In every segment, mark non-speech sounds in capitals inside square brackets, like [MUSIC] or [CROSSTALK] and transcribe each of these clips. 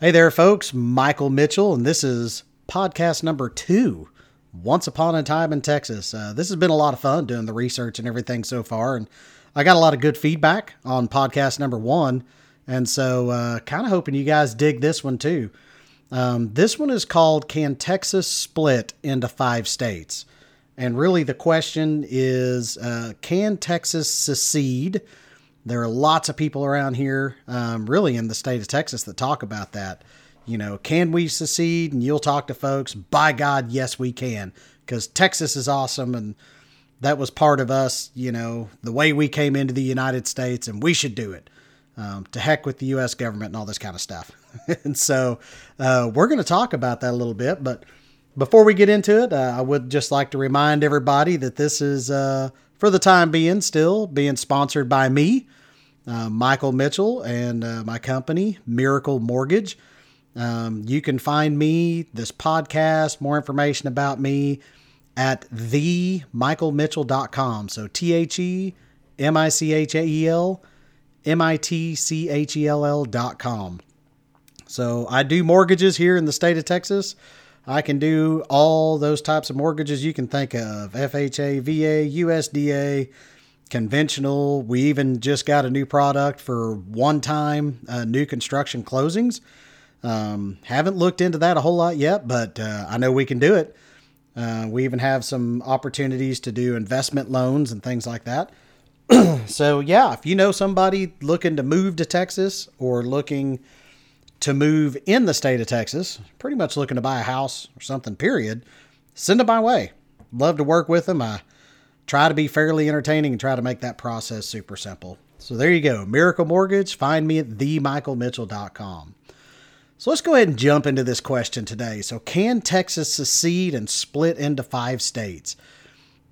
Hey there, folks. Michael Mitchell, and this is podcast number two Once Upon a Time in Texas. Uh, this has been a lot of fun doing the research and everything so far, and I got a lot of good feedback on podcast number one. And so, uh, kind of hoping you guys dig this one too. Um, this one is called Can Texas Split into Five States? And really, the question is uh, Can Texas secede? There are lots of people around here, um, really in the state of Texas, that talk about that. You know, can we secede? And you'll talk to folks. By God, yes, we can, because Texas is awesome, and that was part of us. You know, the way we came into the United States, and we should do it. Um, to heck with the U.S. government and all this kind of stuff. [LAUGHS] and so, uh, we're going to talk about that a little bit, but before we get into it, uh, I would just like to remind everybody that this is, uh, for the time being, still being sponsored by me, uh, Michael Mitchell, and uh, my company, Miracle Mortgage. Um, you can find me, this podcast, more information about me at themichaelmitchell.com. So T H E M I C H A E L M I T C H E L L.com. So I do mortgages here in the state of Texas. I can do all those types of mortgages you can think of FHA, VA, USDA, conventional. We even just got a new product for one time uh, new construction closings. Um, haven't looked into that a whole lot yet, but uh, I know we can do it. Uh, we even have some opportunities to do investment loans and things like that. [CLEARS THROAT] so, yeah, if you know somebody looking to move to Texas or looking to move in the state of Texas, pretty much looking to buy a house or something, period, send them my way. Love to work with them. I try to be fairly entertaining and try to make that process super simple. So there you go. Miracle Mortgage. Find me at themichaelmitchell.com. So let's go ahead and jump into this question today. So, can Texas secede and split into five states?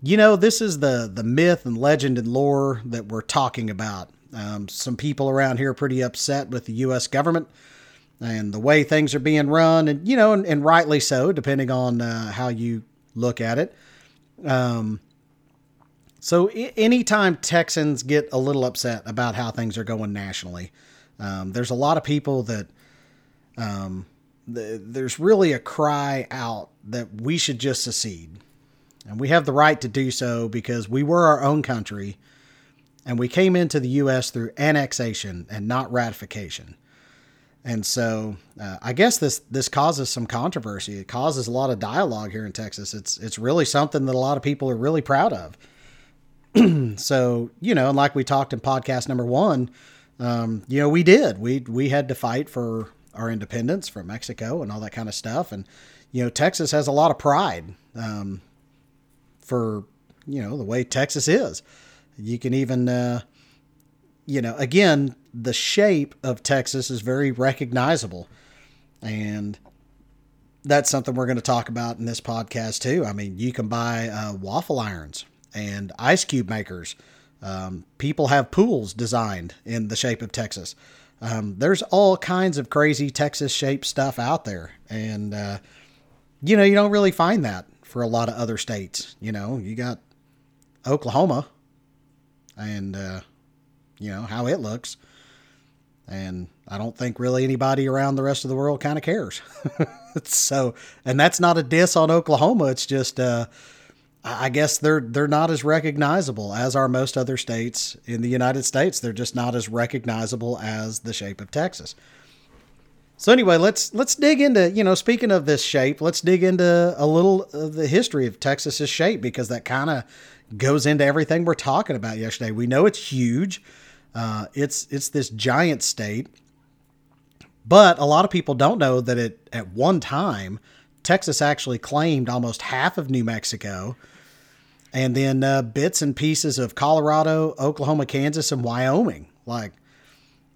You know, this is the the myth and legend and lore that we're talking about. Um, some people around here are pretty upset with the U.S. government and the way things are being run, and you know, and, and rightly so, depending on uh, how you look at it. Um, so, I- anytime Texans get a little upset about how things are going nationally, um, there's a lot of people that um, th- there's really a cry out that we should just secede, and we have the right to do so because we were our own country, and we came into the U.S. through annexation and not ratification. And so uh, I guess this this causes some controversy. It causes a lot of dialogue here in Texas. It's it's really something that a lot of people are really proud of. [CLEARS THROAT] so you know, like we talked in podcast number one, um, you know, we did we we had to fight for our independence from Mexico and all that kind of stuff. And you know, Texas has a lot of pride um, for you know the way Texas is. You can even uh, you know again the shape of Texas is very recognizable. And that's something we're going to talk about in this podcast too. I mean, you can buy uh, waffle irons and ice cube makers. Um, people have pools designed in the shape of Texas. Um, there's all kinds of crazy Texas shaped stuff out there. And, uh, you know, you don't really find that for a lot of other states. You know, you got Oklahoma and, uh, you know, how it looks. And I don't think really anybody around the rest of the world kind of cares. [LAUGHS] so, and that's not a diss on Oklahoma. It's just, uh, I guess they're they're not as recognizable as are most other states in the United States. They're just not as recognizable as the shape of Texas. So anyway, let's let's dig into you know speaking of this shape, let's dig into a little of the history of Texas's shape because that kind of goes into everything we're talking about yesterday. We know it's huge. Uh, it's it's this giant state, but a lot of people don't know that it at one time Texas actually claimed almost half of New Mexico, and then uh, bits and pieces of Colorado, Oklahoma, Kansas, and Wyoming. Like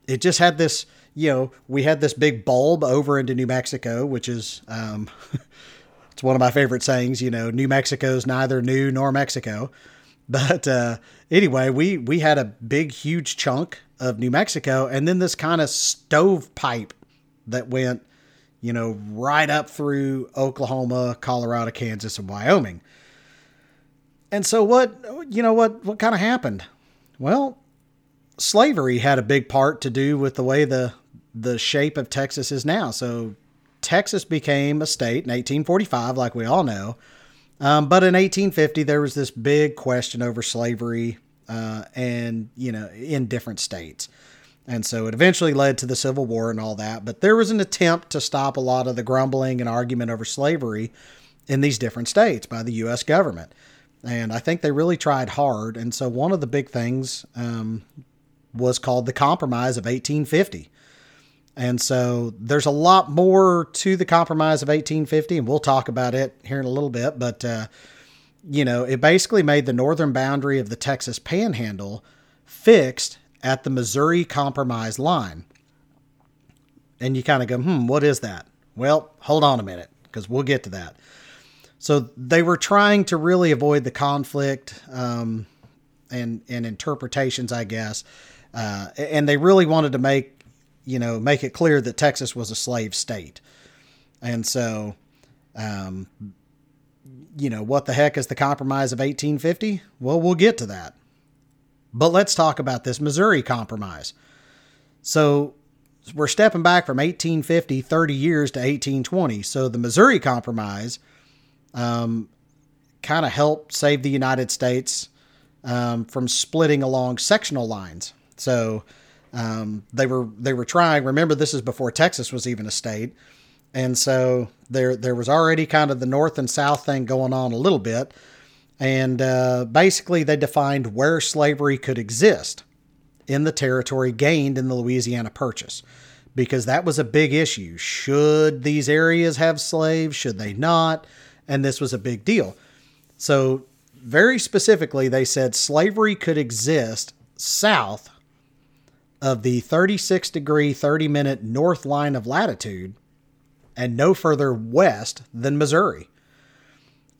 it just had this. You know, we had this big bulb over into New Mexico, which is um, [LAUGHS] it's one of my favorite sayings. You know, New Mexico's neither new nor Mexico. [LAUGHS] But uh, anyway, we we had a big, huge chunk of New Mexico, and then this kind of stovepipe that went, you know, right up through Oklahoma, Colorado, Kansas, and Wyoming. And so, what you know, what what kind of happened? Well, slavery had a big part to do with the way the the shape of Texas is now. So Texas became a state in 1845, like we all know. Um, but in 1850, there was this big question over slavery, uh, and you know, in different states, and so it eventually led to the Civil War and all that. But there was an attempt to stop a lot of the grumbling and argument over slavery in these different states by the U.S. government, and I think they really tried hard. And so one of the big things um, was called the Compromise of 1850. And so there's a lot more to the Compromise of 1850, and we'll talk about it here in a little bit. But, uh, you know, it basically made the northern boundary of the Texas panhandle fixed at the Missouri Compromise line. And you kind of go, hmm, what is that? Well, hold on a minute, because we'll get to that. So they were trying to really avoid the conflict um, and, and interpretations, I guess. Uh, and they really wanted to make you know, make it clear that Texas was a slave state. And so, um, you know, what the heck is the Compromise of 1850? Well, we'll get to that. But let's talk about this Missouri Compromise. So we're stepping back from 1850, 30 years to 1820. So the Missouri Compromise um, kind of helped save the United States um, from splitting along sectional lines. So um, they were they were trying. Remember, this is before Texas was even a state, and so there there was already kind of the north and south thing going on a little bit, and uh, basically they defined where slavery could exist in the territory gained in the Louisiana Purchase, because that was a big issue. Should these areas have slaves? Should they not? And this was a big deal. So very specifically, they said slavery could exist south of the 36 degree 30 minute north line of latitude and no further west than Missouri.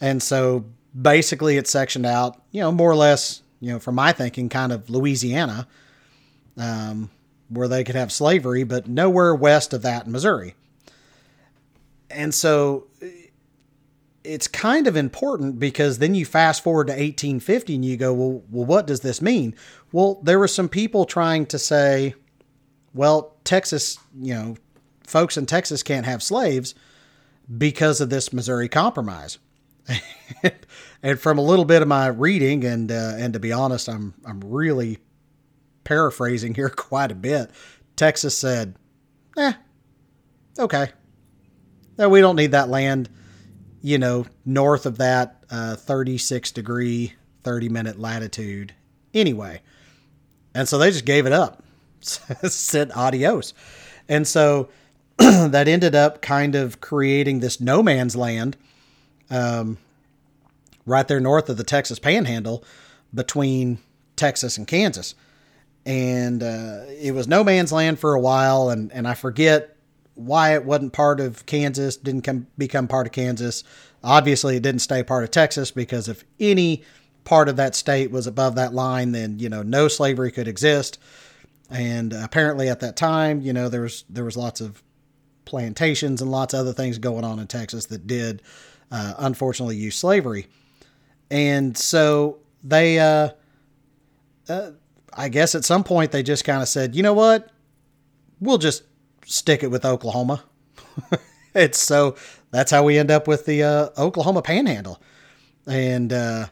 And so basically it's sectioned out, you know, more or less, you know, from my thinking, kind of Louisiana, um, where they could have slavery, but nowhere west of that in Missouri. And so it's kind of important because then you fast forward to 1850 and you go, well, well, what does this mean? Well, there were some people trying to say, well, Texas, you know, folks in Texas can't have slaves because of this Missouri Compromise. [LAUGHS] and from a little bit of my reading, and uh, and to be honest, I'm I'm really paraphrasing here [LAUGHS] quite a bit. Texas said, "Eh, okay, no, we don't need that land." You know, north of that uh, 36 degree, 30 minute latitude anyway. And so they just gave it up, [LAUGHS] said adios. And so [CLEARS THROAT] that ended up kind of creating this no man's land um, right there north of the Texas panhandle between Texas and Kansas. And uh, it was no man's land for a while. And, and I forget why it wasn't part of Kansas, didn't come, become part of Kansas. Obviously, it didn't stay part of Texas because if any part of that state was above that line, then you know no slavery could exist. And apparently, at that time, you know there was there was lots of plantations and lots of other things going on in Texas that did uh, unfortunately use slavery. And so they, uh, uh, I guess, at some point they just kind of said, you know what, we'll just stick it with Oklahoma. [LAUGHS] it's so that's how we end up with the uh, Oklahoma Panhandle, and uh,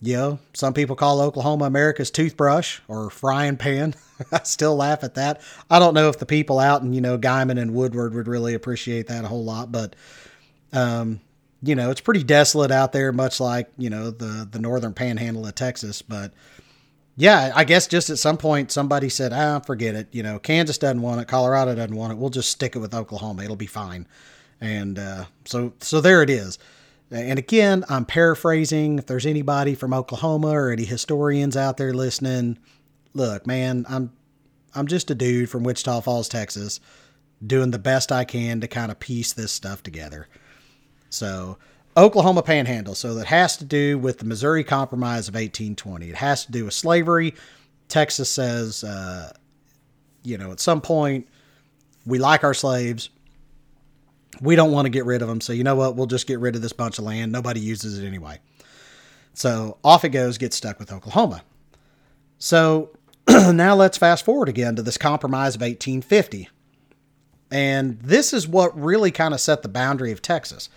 you know some people call Oklahoma America's toothbrush or frying pan. [LAUGHS] I still laugh at that. I don't know if the people out in you know Guymon and Woodward would really appreciate that a whole lot, but um, you know it's pretty desolate out there, much like you know the the northern Panhandle of Texas, but yeah, I guess just at some point somebody said, ah, forget it. You know, Kansas doesn't want it, Colorado doesn't want it. We'll just stick it with Oklahoma. It'll be fine. And uh, so, so there it is. And again, I'm paraphrasing. If there's anybody from Oklahoma or any historians out there listening, look, man, I'm I'm just a dude from Wichita Falls, Texas, doing the best I can to kind of piece this stuff together. So Oklahoma Panhandle. So that has to do with the Missouri Compromise of 1820. It has to do with slavery. Texas says, uh, you know, at some point, we like our slaves. We don't want to get rid of them. So, you know what? We'll just get rid of this bunch of land. Nobody uses it anyway. So off it goes, gets stuck with Oklahoma. So [CLEARS THROAT] now let's fast forward again to this compromise of 1850. And this is what really kind of set the boundary of Texas.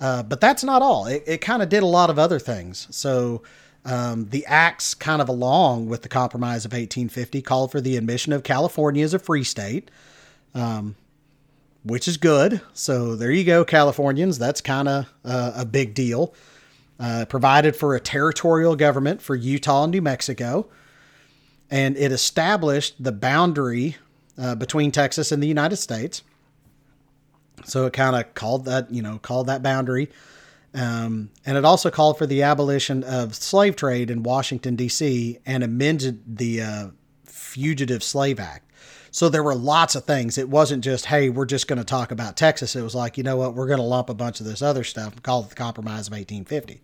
Uh, but that's not all. It, it kind of did a lot of other things. So um, the acts, kind of along with the Compromise of 1850, called for the admission of California as a free state, um, which is good. So there you go, Californians. That's kind of uh, a big deal. Uh, provided for a territorial government for Utah and New Mexico. And it established the boundary uh, between Texas and the United States. So it kind of called that, you know, called that boundary. Um, and it also called for the abolition of slave trade in Washington, D.C., and amended the uh, Fugitive Slave Act. So there were lots of things. It wasn't just, hey, we're just going to talk about Texas. It was like, you know what, we're going to lump a bunch of this other stuff and call it the Compromise of 1850.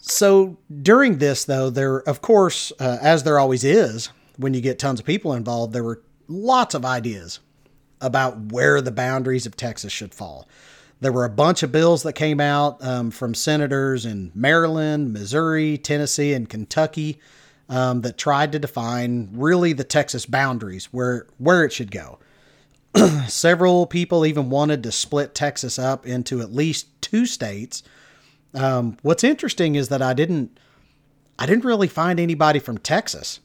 So during this, though, there, of course, uh, as there always is when you get tons of people involved, there were lots of ideas about where the boundaries of Texas should fall. There were a bunch of bills that came out um, from senators in Maryland, Missouri, Tennessee, and Kentucky um, that tried to define really the Texas boundaries, where where it should go. [CLEARS THROAT] Several people even wanted to split Texas up into at least two states. Um, what's interesting is that I didn't I didn't really find anybody from Texas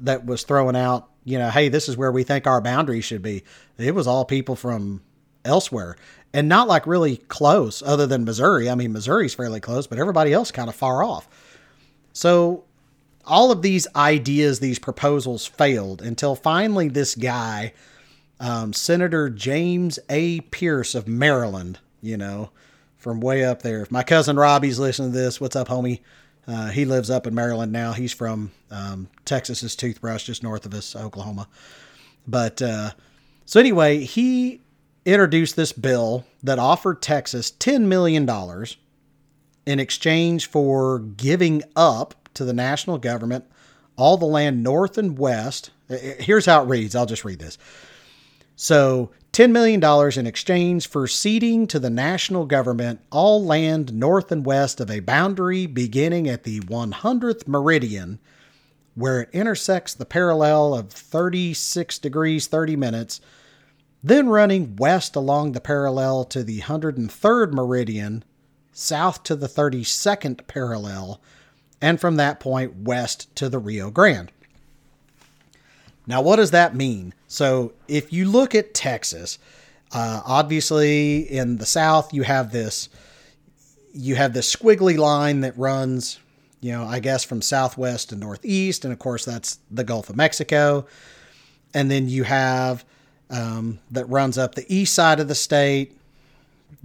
that was throwing out, you know, hey, this is where we think our boundaries should be. It was all people from elsewhere and not like really close other than Missouri. I mean, Missouri's fairly close, but everybody else kind of far off. So all of these ideas, these proposals failed until finally this guy, um, Senator James A. Pearce of Maryland, you know, from way up there. If my cousin Robbie's listening to this, what's up, homie? Uh, he lives up in Maryland now. He's from um, Texas's Toothbrush, just north of us, Oklahoma. But uh, so anyway, he introduced this bill that offered Texas $10 million in exchange for giving up to the national government all the land north and west. Here's how it reads. I'll just read this. So, $10 million in exchange for ceding to the national government all land north and west of a boundary beginning at the 100th meridian, where it intersects the parallel of 36 degrees 30 minutes, then running west along the parallel to the 103rd meridian, south to the 32nd parallel, and from that point west to the Rio Grande. Now, what does that mean? So, if you look at Texas, uh, obviously in the south you have this you have this squiggly line that runs, you know, I guess from southwest to northeast, and of course that's the Gulf of Mexico. And then you have um, that runs up the east side of the state,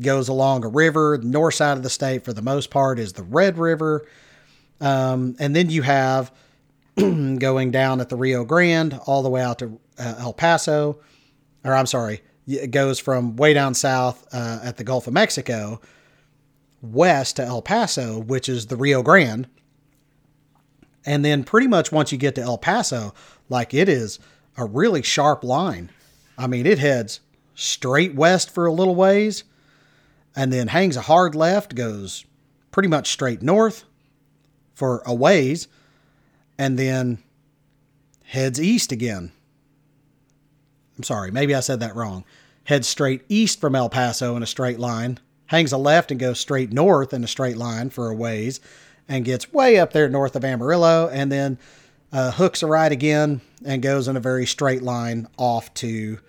goes along a river. The north side of the state, for the most part, is the Red River um, and then you have [CLEARS THROAT] going down at the Rio Grande all the way out to uh, El Paso, or I'm sorry, it goes from way down south uh, at the Gulf of Mexico west to El Paso, which is the Rio Grande. And then pretty much once you get to El Paso, like it is a really sharp line. I mean, it heads straight west for a little ways and then hangs a hard left, goes pretty much straight north, for a ways and then heads east again. I'm sorry, maybe I said that wrong. Heads straight east from El Paso in a straight line, hangs a left and goes straight north in a straight line for a ways, and gets way up there north of Amarillo, and then uh, hooks a right again and goes in a very straight line off to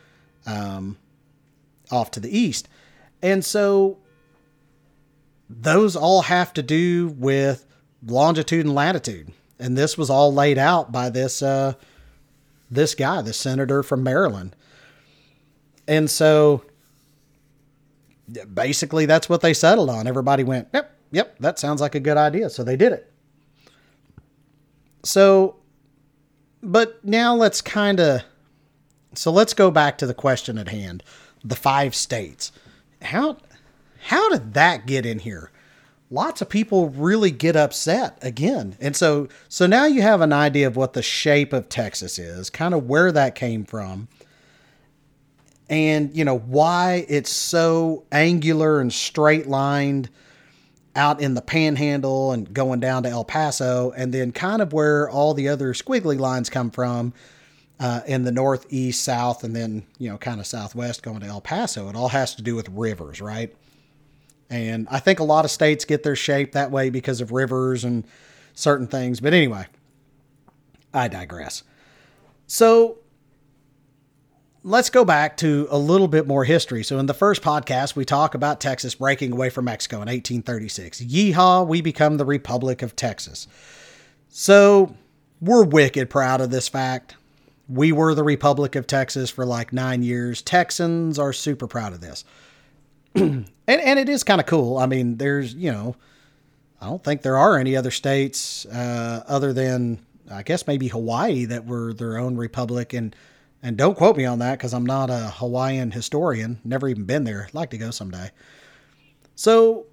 um, off to the east. And so those all have to do with longitude and latitude. And this was all laid out by this uh, this guy, the senator from Maryland. And so basically that's what they settled on. Everybody went, "Yep, yep, that sounds like a good idea." So they did it. So but now let's kind of so let's go back to the question at hand. The five states. How how did that get in here? Lots of people really get upset again. And so so now you have an idea of what the shape of Texas is, kind of where that came from. And you know why it's so angular and straight lined out in the panhandle and going down to El Paso and then kind of where all the other squiggly lines come from uh, in the northeast, south, and then, you know, kind of southwest going to El Paso. It all has to do with rivers, right? And I think a lot of states get their shape that way because of rivers and certain things. But anyway, I digress. So let's go back to a little bit more history. So, in the first podcast, we talk about Texas breaking away from Mexico in 1836. Yeehaw, we become the Republic of Texas. So, we're wicked proud of this fact. We were the Republic of Texas for like nine years. Texans are super proud of this. [CLEARS THROAT] and, and it is kind of cool. I mean, there's, you know, I don't think there are any other states uh, other than, I guess, maybe Hawaii that were their own republic. And and don't quote me on that because I'm not a Hawaiian historian, never even been there. Like to go someday. So,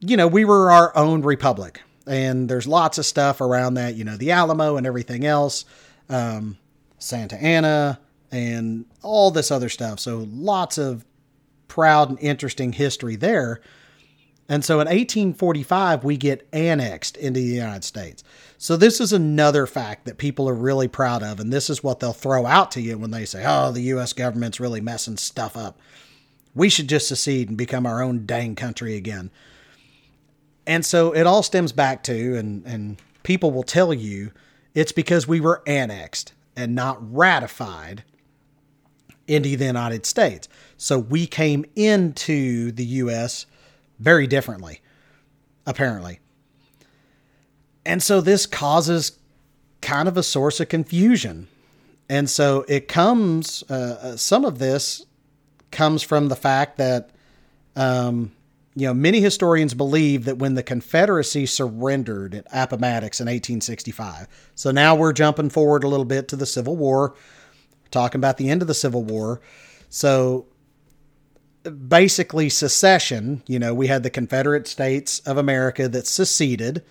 you know, we were our own republic, and there's lots of stuff around that, you know, the Alamo and everything else, um, Santa Anna, and all this other stuff. So, lots of proud and interesting history there. And so in 1845, we get annexed into the United States. So this is another fact that people are really proud of. And this is what they'll throw out to you when they say, oh, the U.S. government's really messing stuff up. We should just secede and become our own dang country again. And so it all stems back to, and, and people will tell you, it's because we were annexed and not ratified into the United States. So we came into the U.S very differently, apparently. And so this causes kind of a source of confusion. And so it comes, uh, uh, some of this comes from the fact that, um, you know, many historians believe that when the Confederacy surrendered at Appomattox in 1865, so now we're jumping forward a little bit to the Civil War, talking about the end of the Civil War. So basically secession. You know, we had the Confederate States of America that seceded,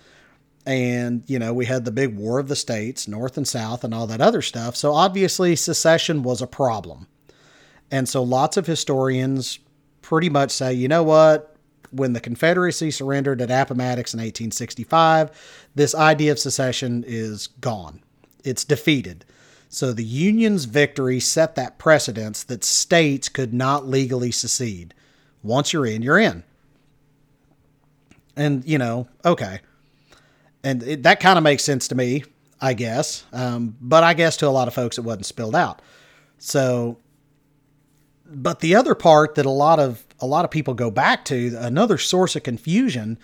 and, you know, we had the big War of the States, North and South, and all that other stuff. So obviously, secession was a problem. And so lots of historians pretty much say, you know what? When the Confederacy surrendered at Appomattox in 1865, this idea of secession is gone. It's defeated. So the Union's victory set that precedence that states could not legally secede. Once you're in, you're in. And, you know, okay. And it, that kind of makes sense to me, I guess. Um, but I guess to a lot of folks, it wasn't spilled out. So, but the other part that a lot of a lot of people go back to, another source of confusion,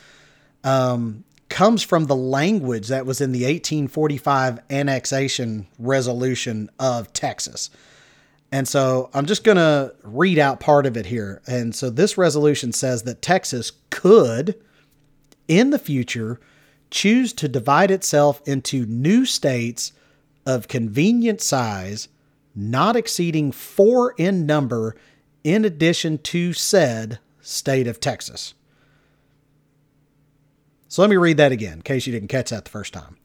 um, comes from the language that was in the 1845 annexation resolution of Texas. And so I'm just going to read out part of it here. And so this resolution says that Texas could, in the future, choose to divide itself into new states of convenient size, not exceeding four in number, in addition to said state of Texas. So let me read that again in case you didn't catch that the first time.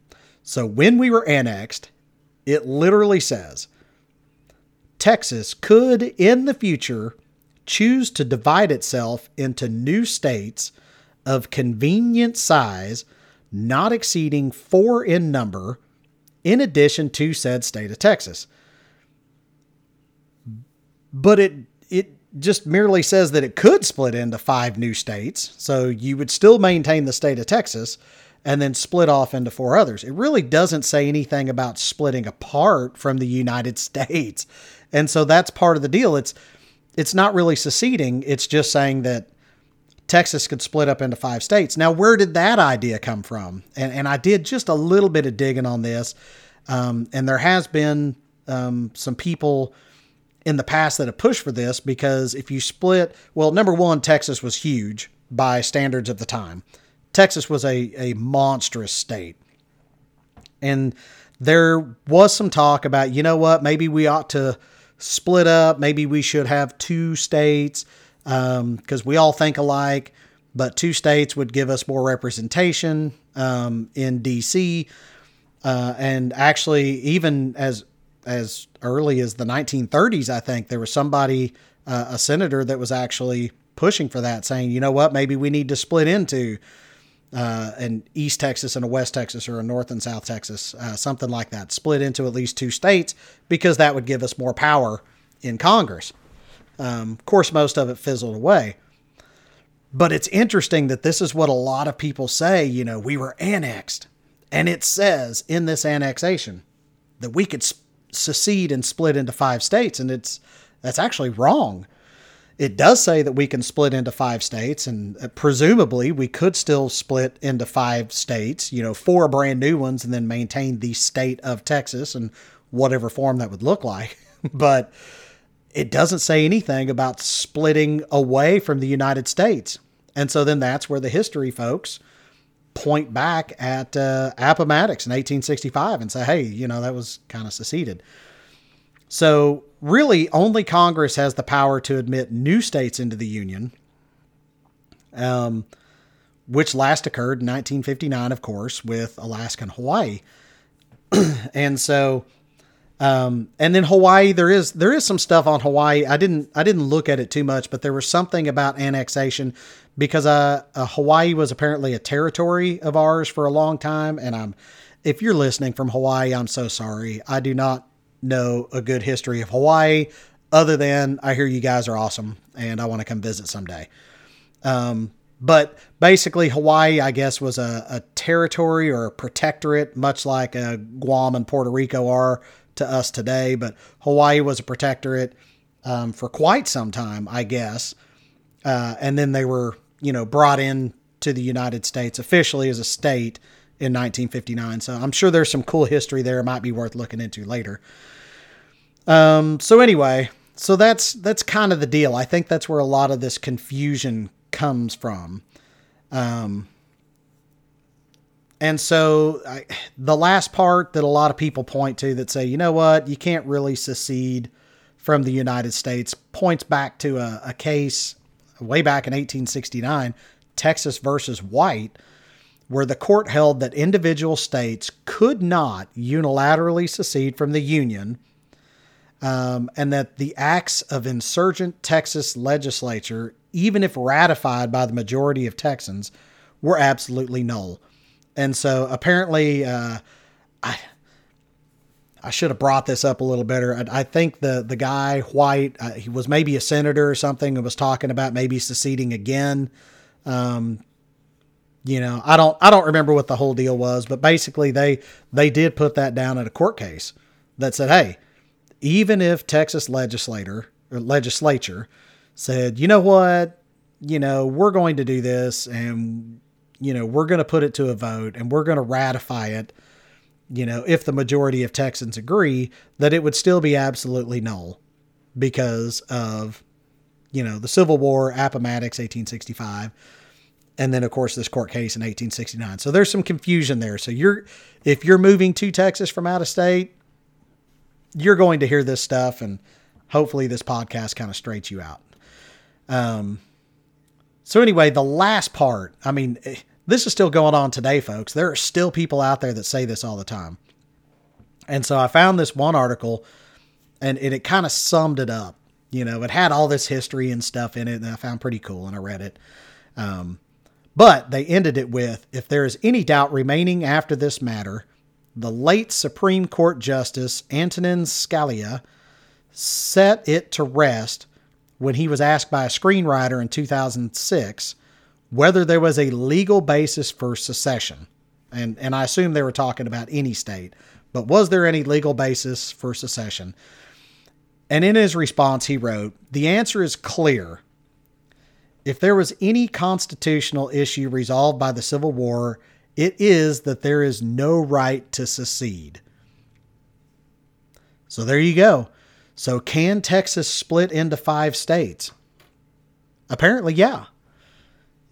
So when we were annexed, it literally says Texas could, in the future, choose to divide itself into new states of convenient size, not exceeding four in number, in addition to said state of Texas. But it it just merely says that it could split into five new states. So you would still maintain the state of Texas and then split off into four others. It really doesn't say anything about splitting apart from the United [LAUGHS] States. And so that's part of the deal. It's it's not really seceding, it's just saying that Texas could split up into five states. Now, where did that idea come from? And, and I did just a little bit of digging on this. Um, and there has been um, some people in the past that have pushed for this because if you split, well, number one, Texas was huge by standards of the time. Texas was a, a monstrous state. And there was some talk about, you know what, maybe we ought to split up. Maybe we should have two states because um, we all think alike, but two states would give us more representation um, in D.C. Uh, and actually, even as as early as the 1930s, I think there was somebody, uh, a senator, that was actually pushing for that, saying, you know what, maybe we need to split into uh, an East Texas and a West Texas, or a North and South Texas, uh, something like that, split into at least two states because that would give us more power in Congress. Um, of course, most of it fizzled away. But it's interesting that this is what a lot of people say. You know, we were annexed. And it says in this annexation that we could secede and split into five states. And it's that's actually wrong. It does say that we can split into five states, and uh, presumably we could still split into five states, you know, four brand new ones, and then maintain the state of Texas and whatever form that would look like. [LAUGHS] but it doesn't say anything about splitting away from the United States. And so then that's where the history folks point back at uh, Appomattox in 1865 and say, hey, you know, that was kind of seceded. So really, only Congress has the power to admit new states into the Union, um, which last occurred in 1959, of course, with Alaska and Hawaii. [CLEARS THROAT] and so um, and then Hawaii, there is there is some stuff on Hawaii. I didn't I didn't look at it too much, but there was something about annexation because uh, uh, Hawaii was apparently a territory of ours for a long time. And I'm if you're listening from Hawaii, I'm so sorry. I do not know a good history of Hawaii other than I hear you guys are awesome and I want to come visit someday. Um, but basically, Hawaii, I guess, was a, a territory or a protectorate, much like uh, Guam and Puerto Rico are to us today, but Hawaii was a protectorate um, for quite some time, I guess. Uh, and then they were, you know, brought in to the United States officially as a state in 1959. So I'm sure there's some cool history there. It might be worth looking into later. Um, so anyway, so that's that's kind of the deal. I think that's where a lot of this confusion comes from. Um, and so I, the last part that a lot of people point to that say, you know what, you can't really secede from the United States points back to a, a case way back in 1869, Texas versus White, where the court held that individual states could not unilaterally secede from the Union. Um, and that the acts of insurgent Texas legislature, even if ratified by the majority of Texans, were absolutely null. And so apparently, uh, I I should have brought this up a little better. I, I think the the guy White, uh, he was maybe a senator or something, and was talking about maybe seceding again. Um, you know, I don't I don't remember what the whole deal was, but basically they they did put that down in a court case that said, hey, even if Texas legislator or legislature said, you know what, you know, we're going to do this and you know, we're going to put it to a vote and we're going to ratify it, you know, if the majority of Texans agree, that it would still be absolutely null because of, you know, the Civil War, Appomattox, 1865, and then of course this court case in 1869. So there's some confusion there. So you're, if you're moving to Texas from out of state, you're going to hear this stuff and hopefully this podcast kind of straightens you out. Um, so anyway, the last part, I mean, eh, this is still going on today, folks. There are still people out there that say this all the time. And so I found this one article and, it kind of summed it up. You know, it had all this history and stuff in it, and I found pretty cool, and I read it. Um, but they ended it with If there is any doubt remaining after this matter, the late Supreme Court Justice Antonin Scalia set it to rest when he was asked by a screenwriter in 2006 whether there was a legal basis for secession. And, and I assume they were talking about any state, but was there any legal basis for secession? And in his response, he wrote, The answer is clear. If there was any constitutional issue resolved by the Civil War, it is that there is no right to secede. So there you go. So, can Texas split into five states? Apparently, yeah.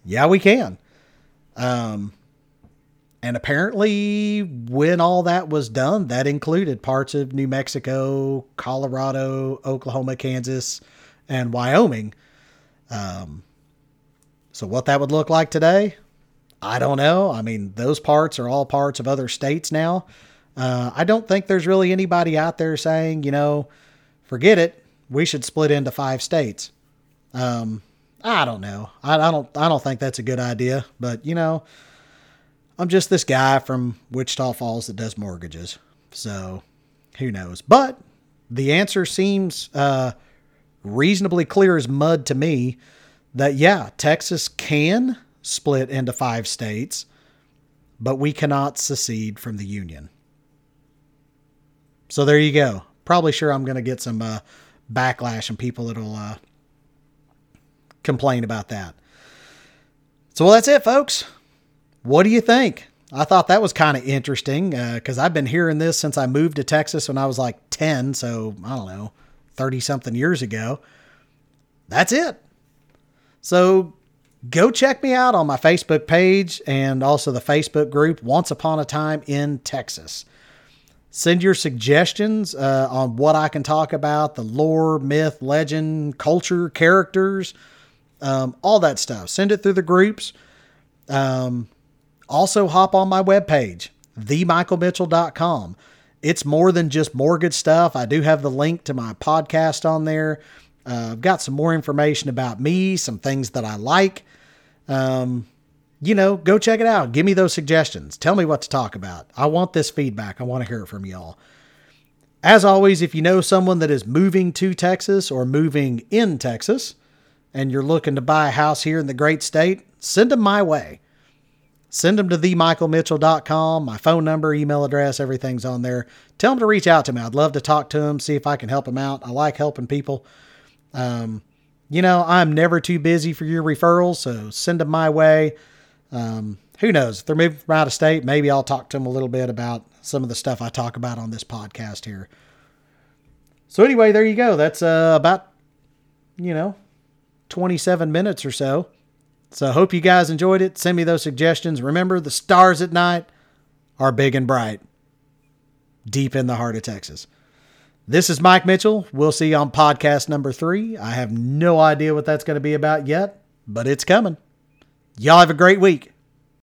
Yeah, we can. Um, and apparently, when all that was done, that included parts of New Mexico, Colorado, Oklahoma, Kansas, and Wyoming. Um, so, what that would look like today, I don't know. I mean, those parts are all parts of other states now. Uh, I don't think there's really anybody out there saying, you know, forget it. We should split into five states. Um, I don't know. I, I, don't. I don't think that's a good idea. But you know, I'm just this guy from Wichita Falls that does mortgages. So who knows? But the answer seems uh, reasonably clear as mud to me that, yeah, Texas can split into five states, but we cannot secede from the Union. So there you go. Probably sure I'm going to get some uh, backlash and people that'll uh, complain about that. So, well, that's it, folks. What do you think? I thought that was kind of interesting because uh, I've been hearing this since I moved to Texas when I was like 10. So, I don't know, 30 something years ago. That's it. So, go check me out on my Facebook page and also the Facebook group Once Upon a Time in Texas. Send your suggestions uh, on what I can talk about the lore, myth, legend, culture, characters, um, all that stuff. Send it through the groups. Um, also, hop on my webpage, themichaelmitchell.com. It's more than just mortgage stuff. I do have the link to my podcast on there. Uh, I've got some more information about me, some things that I like. Um, you know, go check it out. Give me those suggestions. Tell me what to talk about. I want this feedback. I want to hear it from y'all. As always, if you know someone that is moving to Texas or moving in Texas and you're looking to buy a house here in the great state, send them my way. Send them to themichaelmitchell.com. My phone number, email address, everything's on there. Tell them to reach out to me. I'd love to talk to them, see if I can help them out. I like helping people. Um, you know, I'm never too busy for your referrals, so send them my way. Um, who knows? If they're moving from out of state, maybe I'll talk to them a little bit about some of the stuff I talk about on this podcast here. So, anyway, there you go. That's uh, about, you know, 27 minutes or so. So I hope you guys enjoyed it. Send me those suggestions. Remember, the stars at night are big and bright, deep in the heart of Texas. This is Mike Mitchell. We'll see you on podcast number three. I have no idea what that's going to be about yet, but it's coming. Y'all have a great week.